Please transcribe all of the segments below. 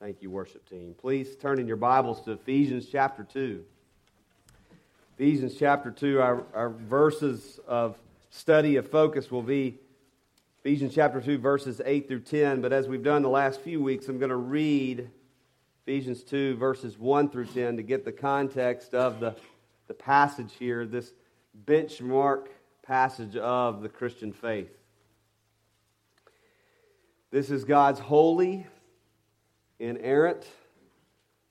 Thank you, worship team. Please turn in your Bibles to Ephesians chapter 2. Ephesians chapter 2, our, our verses of study of focus will be Ephesians chapter 2, verses 8 through 10. But as we've done the last few weeks, I'm going to read Ephesians 2, verses 1 through 10 to get the context of the, the passage here, this benchmark passage of the Christian faith. This is God's holy, inerrant,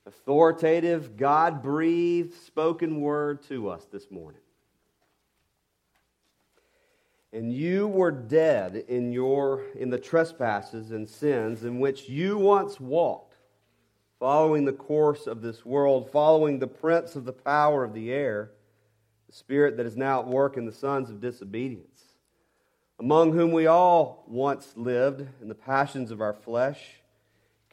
authoritative, God breathed spoken word to us this morning. And you were dead in, your, in the trespasses and sins in which you once walked, following the course of this world, following the prince of the power of the air, the spirit that is now at work in the sons of disobedience, among whom we all once lived in the passions of our flesh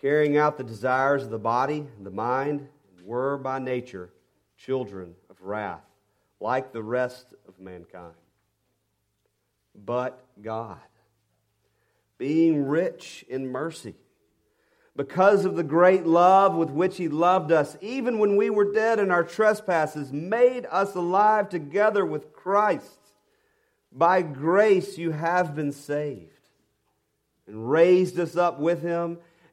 carrying out the desires of the body and the mind, were by nature children of wrath, like the rest of mankind. But God, being rich in mercy, because of the great love with which He loved us, even when we were dead in our trespasses, made us alive together with Christ. By grace you have been saved, and raised us up with Him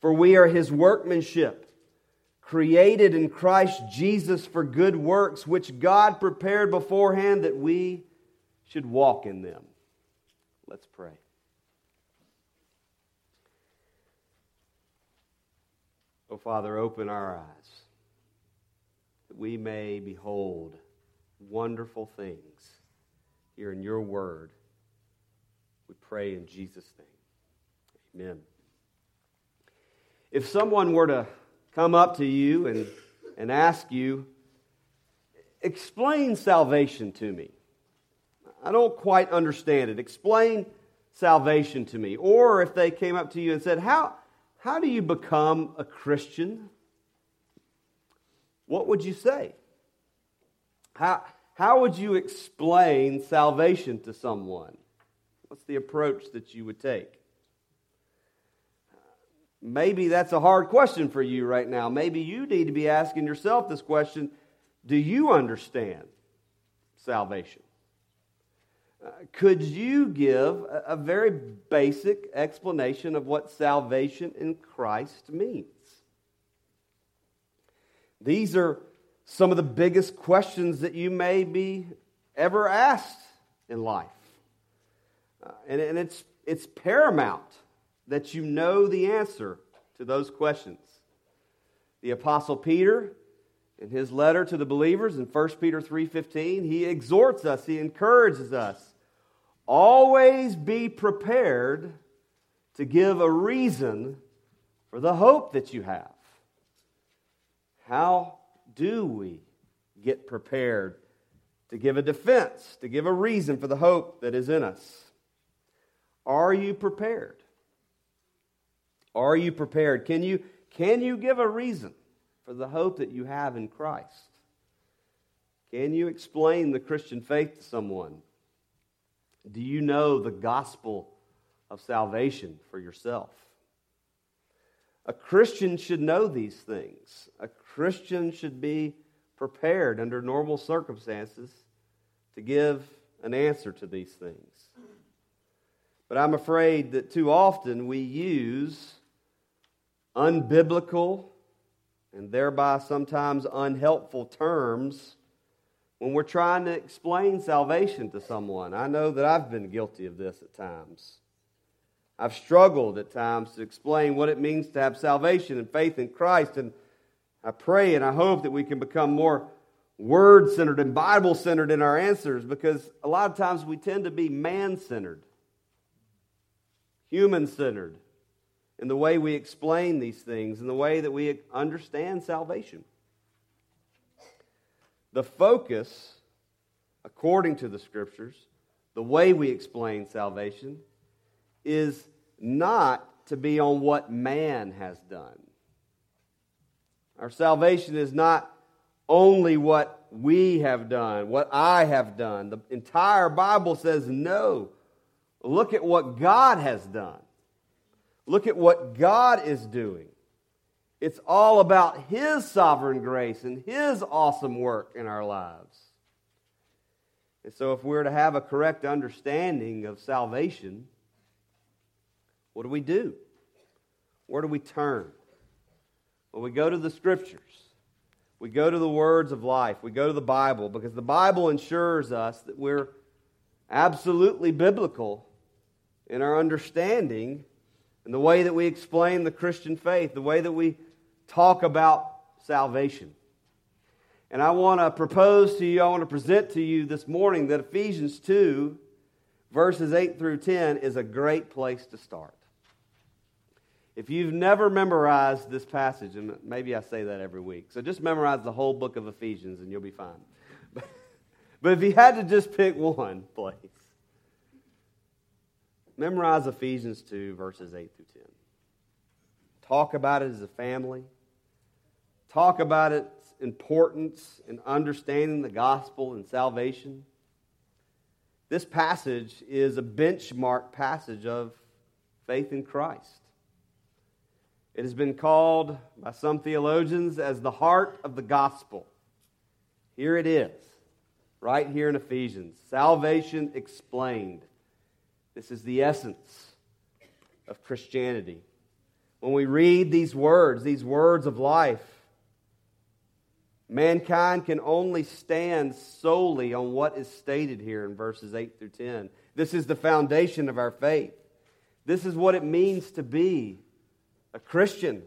For we are his workmanship, created in Christ Jesus for good works, which God prepared beforehand that we should walk in them. Let's pray. Oh, Father, open our eyes that we may behold wonderful things here in your word. We pray in Jesus' name. Amen if someone were to come up to you and, and ask you, explain salvation to me. I don't quite understand it. Explain salvation to me. Or if they came up to you and said, How, how do you become a Christian? What would you say? How, how would you explain salvation to someone? What's the approach that you would take? Maybe that's a hard question for you right now. Maybe you need to be asking yourself this question Do you understand salvation? Uh, could you give a, very basic explanation of what salvation in Christ means? These are some of the biggest questions that you may be ever asked in life. Uh, and, and it's, it's paramount that you know the answer to those questions. The apostle Peter in his letter to the believers in 1 Peter 3:15, he exhorts us, he encourages us, always be prepared to give a reason for the hope that you have. How do we get prepared to give a defense, to give a reason for the hope that is in us? Are you prepared? Are you prepared? Can you, can you give a reason for the hope that you have in Christ? Can you explain the Christian faith to someone? Do you know the gospel of salvation for yourself? A Christian should know these things. A Christian should be prepared under normal circumstances to give an answer to these things. But I'm afraid that too often we use unbiblical and thereby sometimes unhelpful terms when we're trying to explain salvation to someone. I know that I've been guilty of this at times. I've struggled at times to explain what it means to have salvation and faith in Christ. And I pray and I hope that we can become more word centered and Bible centered in our answers because a lot of times we tend to be man centered, human centered in the way we explain these things, in the way that we understand salvation. The focus, according to the scriptures, the way we explain salvation, is not to be on what man has done. Our salvation is not only what we have done, what I have done. The entire Bible says no. Look at what God has done. Look at what God is doing. It's all about His sovereign grace and His awesome work in our lives. And so, if we're to have a correct understanding of salvation, what do we do? Where do we turn? Well, we go to the Scriptures. We go to the words of life. We go to the Bible because the Bible ensures us that we're absolutely biblical in our understanding and the way that we explain the Christian faith, the way that we talk about salvation. And I want to propose to you, I want to present to you this morning that Ephesians 2, verses 8 through 10, is a great place to start. If you've never memorized this passage, and maybe I say that every week, so just memorize the whole book of Ephesians and you'll be fine. But if you had to just pick one place, memorize Ephesians 2, verses 8 through 10. Talk about it as a family. Talk about its importance in understanding the gospel and salvation. This passage is a benchmark passage of faith in Christ. It has been called by some theologians as the heart of the gospel. Here it is, right here in Ephesians salvation explained. This is the essence of Christianity. When we read these words, these words of life, mankind can only stand solely on what is stated here in verses 8 through 10. This is the foundation of our faith. This is what it means to be a Christian.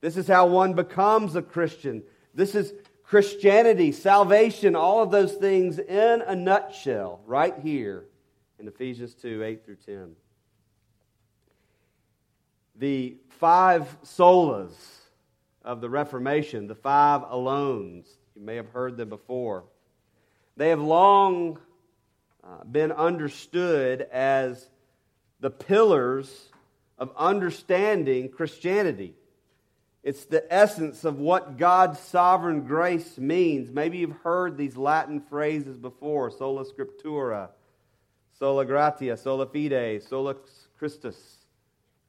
This is how one becomes a Christian. This is Christianity, salvation, all of those things in a nutshell, right here in Ephesians 2 8 through 10. The five solas of the Reformation, the five alones, you may have heard them before, they have long uh, been understood as the pillars of understanding Christianity. It's the essence of what God's sovereign grace means. Maybe you've heard these Latin phrases before sola scriptura, sola gratia, sola fide, sola Christus,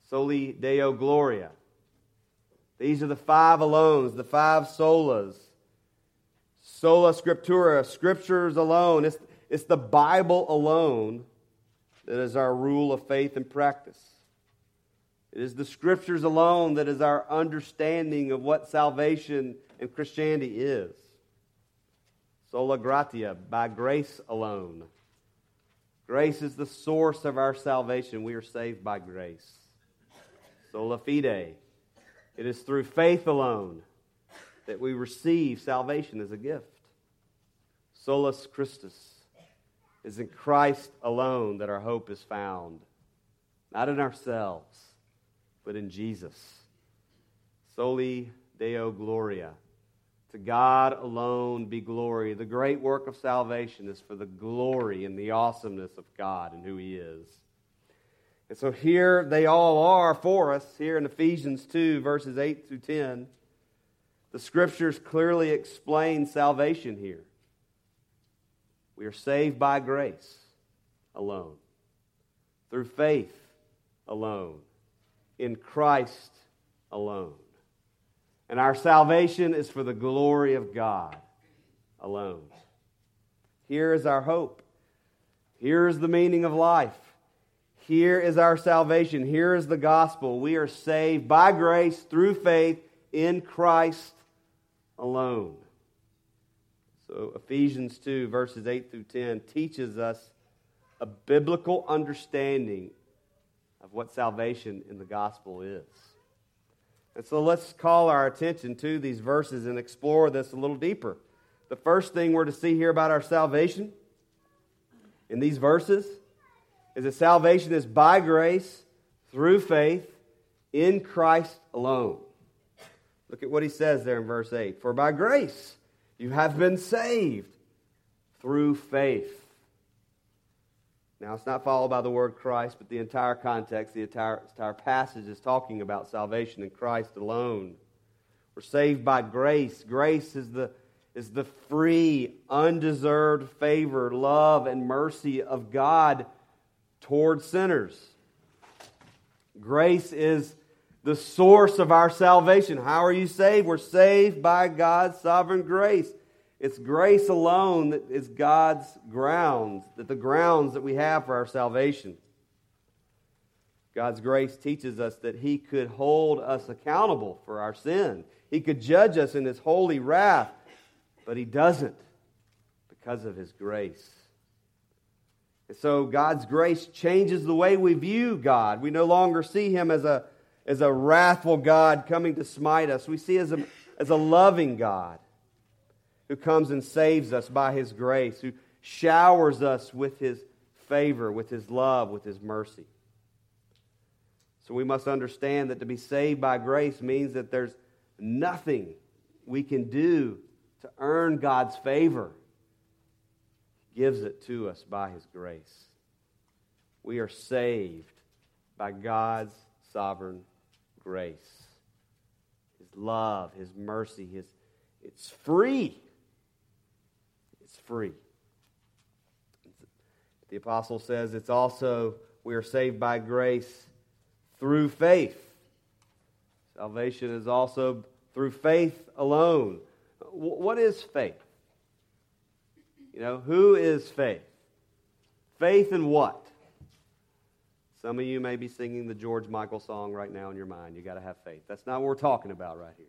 soli deo gloria. These are the five alones, the five solas. Sola scriptura, scriptures alone. It's, it's the Bible alone that is our rule of faith and practice. It is the scriptures alone that is our understanding of what salvation and Christianity is. Sola gratia, by grace alone. Grace is the source of our salvation. We are saved by grace. Sola fide. It is through faith alone that we receive salvation as a gift. Solus Christus. It is in Christ alone that our hope is found, not in ourselves but in Jesus. Soli Deo Gloria. To God alone be glory. The great work of salvation is for the glory and the awesomeness of God and who He is. And so here they all are for us, here in Ephesians 2, verses 8 through 10. The scriptures clearly explain salvation here. We are saved by grace alone, through faith alone in Christ alone. And our salvation is for the glory of God alone. Here is our hope. Here is the meaning of life. Here is our salvation. Here is the gospel. We are saved by grace through faith in Christ alone. So, Ephesians 2, verses 8 through 10, teaches us a biblical understanding of what salvation in the gospel is. And so let's call our attention to these verses and explore this a little deeper. The first thing we're to see here about our salvation in these verses is that salvation is by grace through faith in Christ alone. Look at what he says there in verse 8. For by grace you have been saved through faith. Now, it's not followed by the word Christ, but the entire context, the entire, entire passage is talking about salvation in Christ alone. We're saved by grace. Grace is the, is the free, undeserved favor, love, and mercy of God toward sinners. Grace is the source of our salvation. How are you saved? We're saved by God's sovereign grace. It's grace alone that is God's grounds, that the grounds that we have for our salvation. God's grace teaches us that He could hold us accountable for our sin. He could judge us in His holy wrath, but He doesn't because of His grace. And so God's grace changes the way we view God. We no longer see Him as a, as a wrathful God coming to smite us, we see Him as a, as a loving God who comes and saves us by his grace, who showers us with his favor, with his love, with his mercy. So we must understand that to be saved by grace means that there's nothing we can do to earn God's favor. He gives it to us by his grace. We are saved by God's sovereign grace. His love, his mercy, his it's free free. The apostle says it's also, we are saved by grace through faith. Salvation is also through faith alone. What is faith? You know, who is faith? Faith in what? Some of you may be singing the George Michael song right now in your mind. You got to have faith. That's not what we're talking about right here.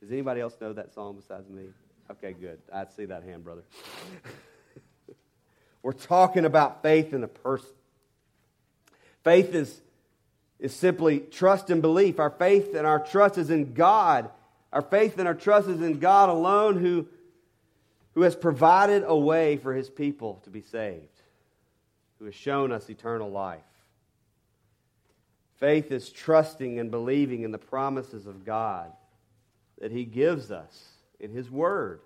Does anybody else know that song besides me? Okay, good. I see that hand, brother. We're talking about faith in a person. Faith is, is simply trust and belief. Our faith and our trust is in God. Our faith and our trust is in God alone who, who has provided a way for his people to be saved, who has shown us eternal life. Faith is trusting and believing in the promises of God that he gives us in His Word.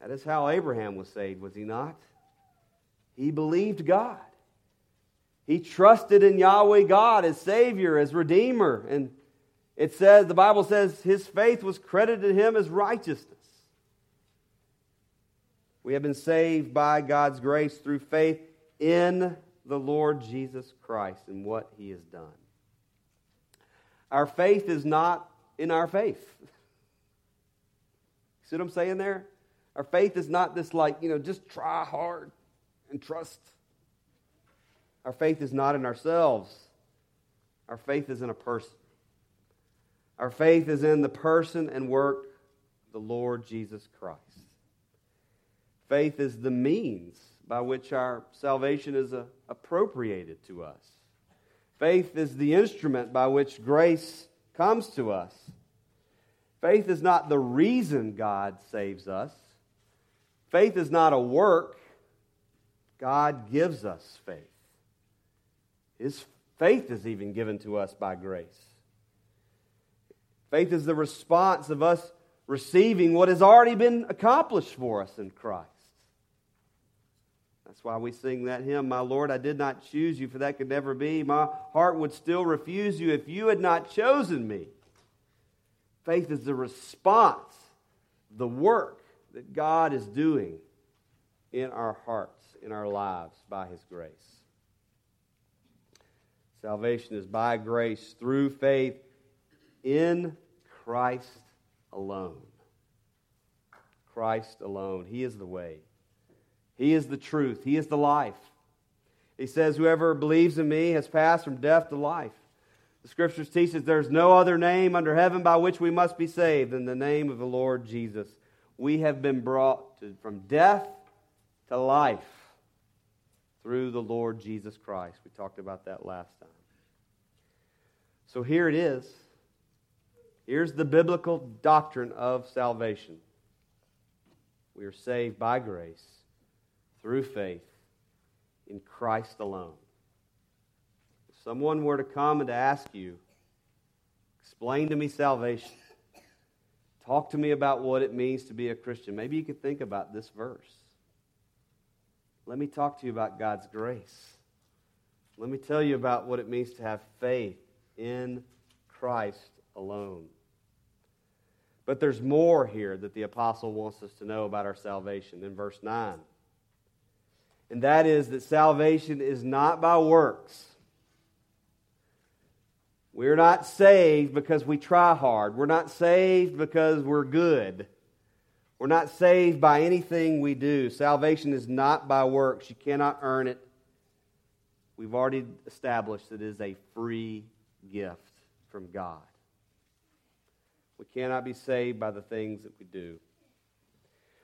That is how Abraham was saved, was he not? He believed God. He trusted in Yahweh God as Savior, as Redeemer. And it says, the Bible says, his faith was credited to him as righteousness. We have been saved by God's grace through faith in the Lord Jesus Christ and what he has done. Our faith is not in our faith. See what I'm saying there? Our faith is not this, like, you know, just try hard and trust. Our faith is not in ourselves, our faith is in a person. Our faith is in the person and work of the Lord Jesus Christ. Faith is the means by which our salvation is uh, appropriated to us. Faith is the instrument by which grace comes to us. Faith is not the reason God saves us. Faith is not a work. God gives us faith. His faith is even given to us by grace. Faith is the response of us receiving what has already been accomplished for us in Christ. That's why we sing that hymn, My Lord, I did not choose you, for that could never be. My heart would still refuse you if you had not chosen me. Faith is the response, the work that God is doing in our hearts, in our lives, by His grace. Salvation is by grace through faith in Christ alone. Christ alone. He is the way, He is the truth, He is the life. He says, Whoever believes in me has passed from death to life. The scriptures teach us there's no other name under heaven by which we must be saved than the name of the Lord Jesus. We have been brought to, from death to life through the Lord Jesus Christ. We talked about that last time. So here it is. Here's the biblical doctrine of salvation. We are saved by grace through faith in Christ alone someone were to come and to ask you, explain to me salvation, talk to me about what it means to be a Christian, maybe you could think about this verse. Let me talk to you about God's grace. Let me tell you about what it means to have faith in Christ alone. But there's more here that the apostle wants us to know about our salvation in verse 9. And that is that salvation is not by works. We're not saved because we try hard. We're not saved because we're good. We're not saved by anything we do. Salvation is not by works. You cannot earn it. We've already established that it is a free gift from God. We cannot be saved by the things that we do.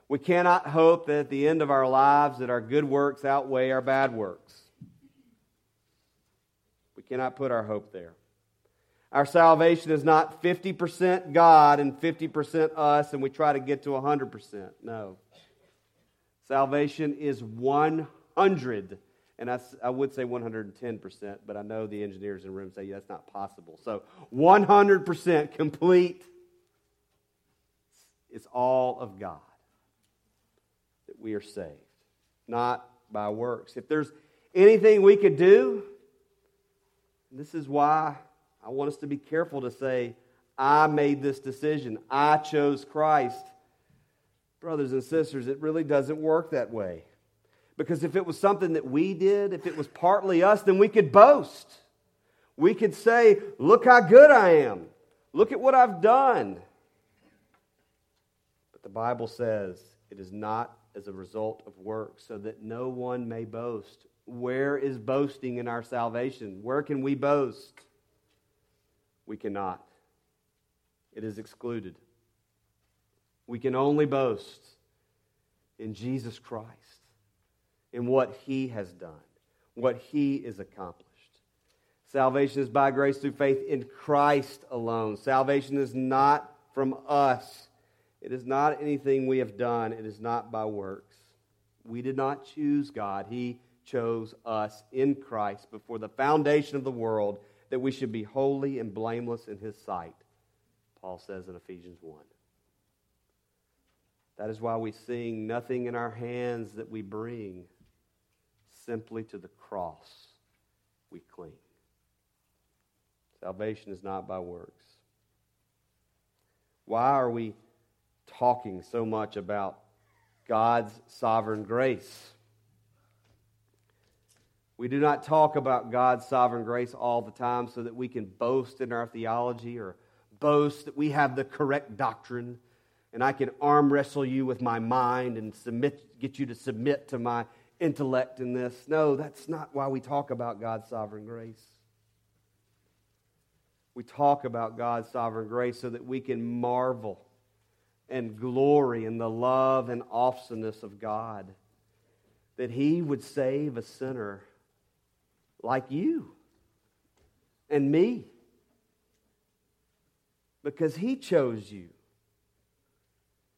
We cannot hope that at the end of our lives that our good works outweigh our bad works. We cannot put our hope there. Our salvation is not 50% God and 50% us, and we try to get to 100%. No. Salvation is 100 and I, I would say 110%, but I know the engineers in the room say yeah, that's not possible. So 100% complete. It's all of God that we are saved, not by works. If there's anything we could do, this is why I want us to be careful to say, I made this decision. I chose Christ. Brothers and sisters, it really doesn't work that way. Because if it was something that we did, if it was partly us, then we could boast. We could say, Look how good I am. Look at what I've done. But the Bible says it is not as a result of works, so that no one may boast. Where is boasting in our salvation? Where can we boast? We cannot. It is excluded. We can only boast in Jesus Christ in what He has done, what He is accomplished. Salvation is by grace through faith in Christ alone. Salvation is not from us. It is not anything we have done. It is not by works. We did not choose God. He chose us in Christ before the foundation of the world that we should be holy and blameless in His sight, Paul says in Ephesians 1. That is why we sing, Nothing in our hands that we bring, simply to the cross we cling. Salvation is not by works. Why are we talking so much about God's sovereign grace? We do not talk about God's sovereign grace all the time so that we can boast in our theology or boast that we have the correct doctrine and I can arm wrestle you with my mind and submit, get you to submit to my intellect in this. No, that's not why we talk about God's sovereign grace. We talk about God's sovereign grace so that we can marvel and glory in the love and awesomeness of God. That He would save a sinner like you and me because He chose you.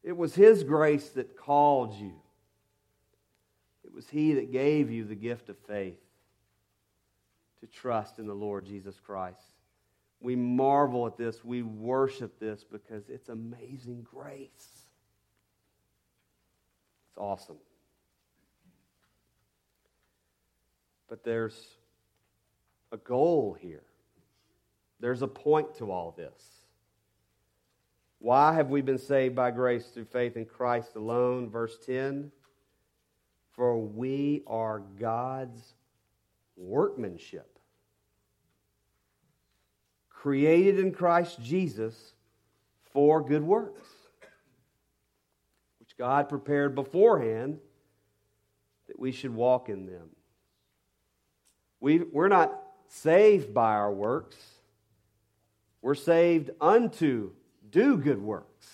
It was His grace that called you. It was He that gave you the gift of faith to trust in the Lord Jesus Christ. We marvel at this. We worship this because it's amazing grace. It's awesome. But there's a goal here, there's a point to all this. Why have we been saved by grace through faith in Christ alone? Verse 10 for we are God's workmanship, created in Christ Jesus for good works, which God prepared beforehand that we should walk in them. We, we're not saved by our works, we're saved unto do good works.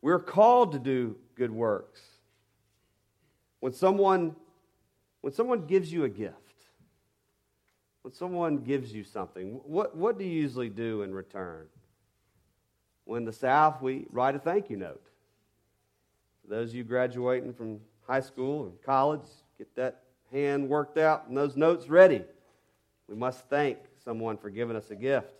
We're called to do good works. When someone, when someone gives you a gift, when someone gives you something, what, what do you usually do in return? When in the South, we write a thank you note. For those of you graduating from high school and college, get that hand worked out and those notes ready. We must thank someone for giving us a gift.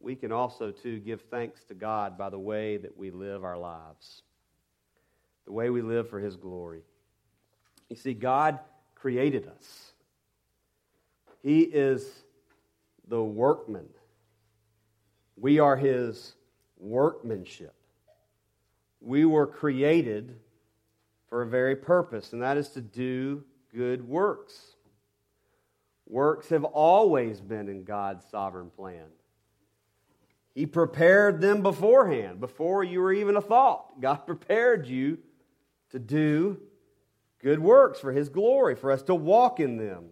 We can also, too, give thanks to God by the way that we live our lives, the way we live for His glory. You see, God created us, He is the workman. We are His workmanship. We were created for a very purpose, and that is to do good works. Works have always been in God's sovereign plan. He prepared them beforehand, before you were even a thought. God prepared you to do good works for His glory, for us to walk in them.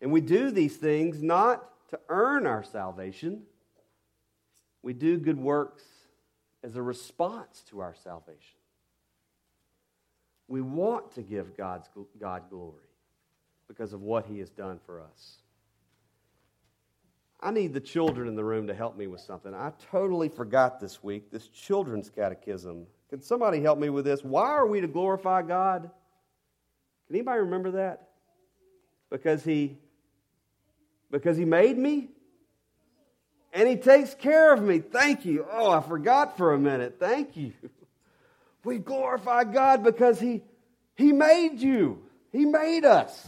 And we do these things not to earn our salvation, we do good works as a response to our salvation. We want to give God's, God glory because of what He has done for us. I need the children in the room to help me with something. I totally forgot this week this children's catechism. Can somebody help me with this? Why are we to glorify God? Can anybody remember that? Because he because he made me and he takes care of me. Thank you. Oh, I forgot for a minute. Thank you. We glorify God because he he made you. He made us.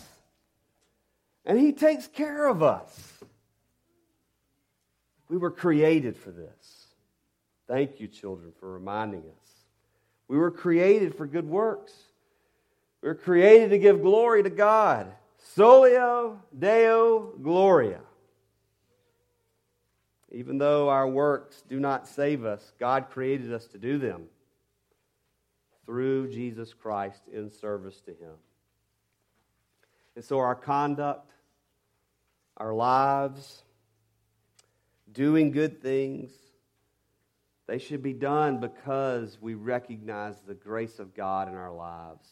And he takes care of us. We were created for this. Thank you, children, for reminding us. We were created for good works. We were created to give glory to God. Soli Deo Gloria. Even though our works do not save us, God created us to do them through Jesus Christ in service to Him. And so our conduct, our lives, doing good things, they should be done because we recognize the grace of God in our lives.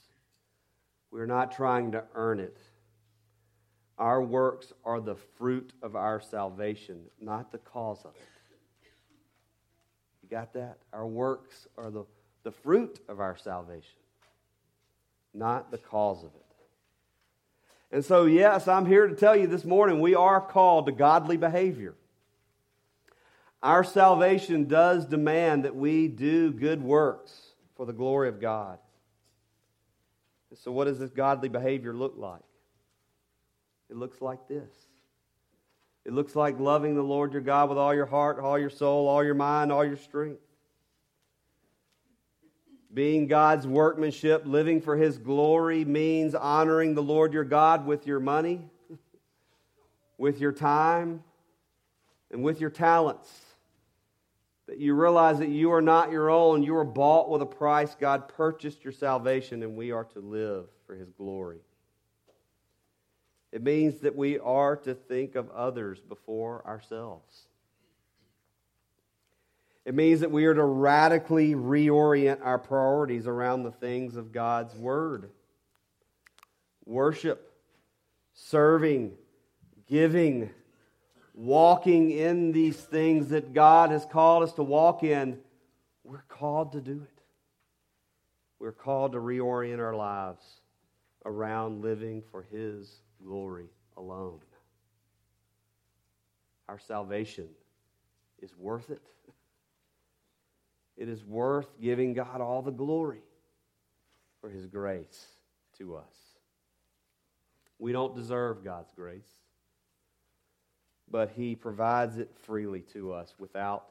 We're not trying to earn it. Our works are the fruit of our salvation, not the cause of it. You got that? Our works are the, the fruit of our salvation, not the cause of it. And so, yes, I'm here to tell you this morning we are called to godly behavior. Our salvation does demand that we do good works for the glory of God. So, what does this godly behavior look like? It looks like this. It looks like loving the Lord your God with all your heart, all your soul, all your mind, all your strength. Being God's workmanship, living for His glory, means honoring the Lord your God with your money, with your time, and with your talents that you realize that you are not your own. You are bought with a price. God purchased your salvation, and we are to live for His glory. It means that we are to think of others before ourselves. It means that we are to radically reorient our priorities around the things of God's Word worship, serving, giving, walking in these things that God has called us to walk in, we're called to do it. We're called to reorient our lives around living for His glory alone. Our salvation is worth it. It is worth giving God all the glory for His grace to us. We don't deserve God's grace but He provides it freely to us without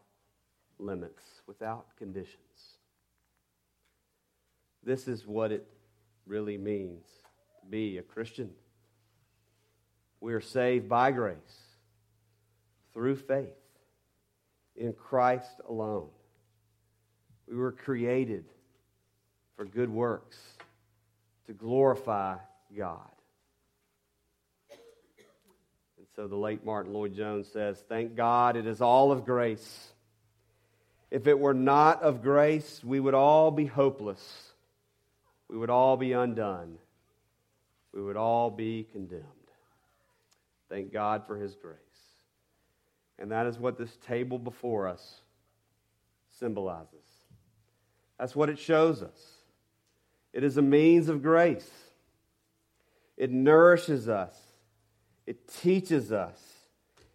limits, without conditions. This is what it really means to be a Christian. We are saved by grace through faith in Christ alone. We were created for good works to glorify God. And so the late Martyn Lloyd-Jones says, Thank God it is all of grace. If it were not of grace, we would all be hopeless. We would all be undone. We would all be condemned. Thank God for His grace. And that is what this table before us symbolizes. That's what it shows us. It is a means of grace. It nourishes us. It teaches us.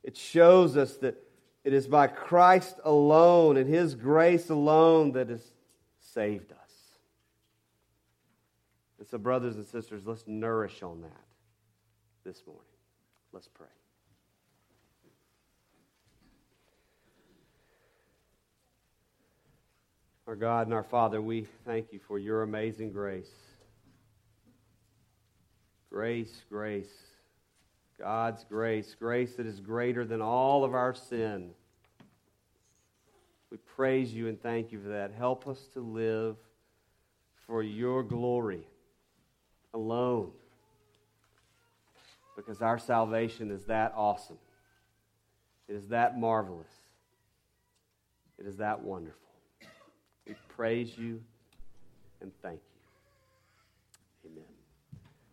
It shows us that it is by Christ alone and His grace alone that has saved us. And so, brothers and sisters, let's nourish on that this morning. Let's pray. Our God and our Father, we thank you for your amazing grace. Grace, grace. God's grace, grace that is greater than all of our sin. We praise you and thank you for that. Help us to live for your glory alone. Because our salvation is that awesome. It is that marvelous. It is that wonderful. Praise you and thank you.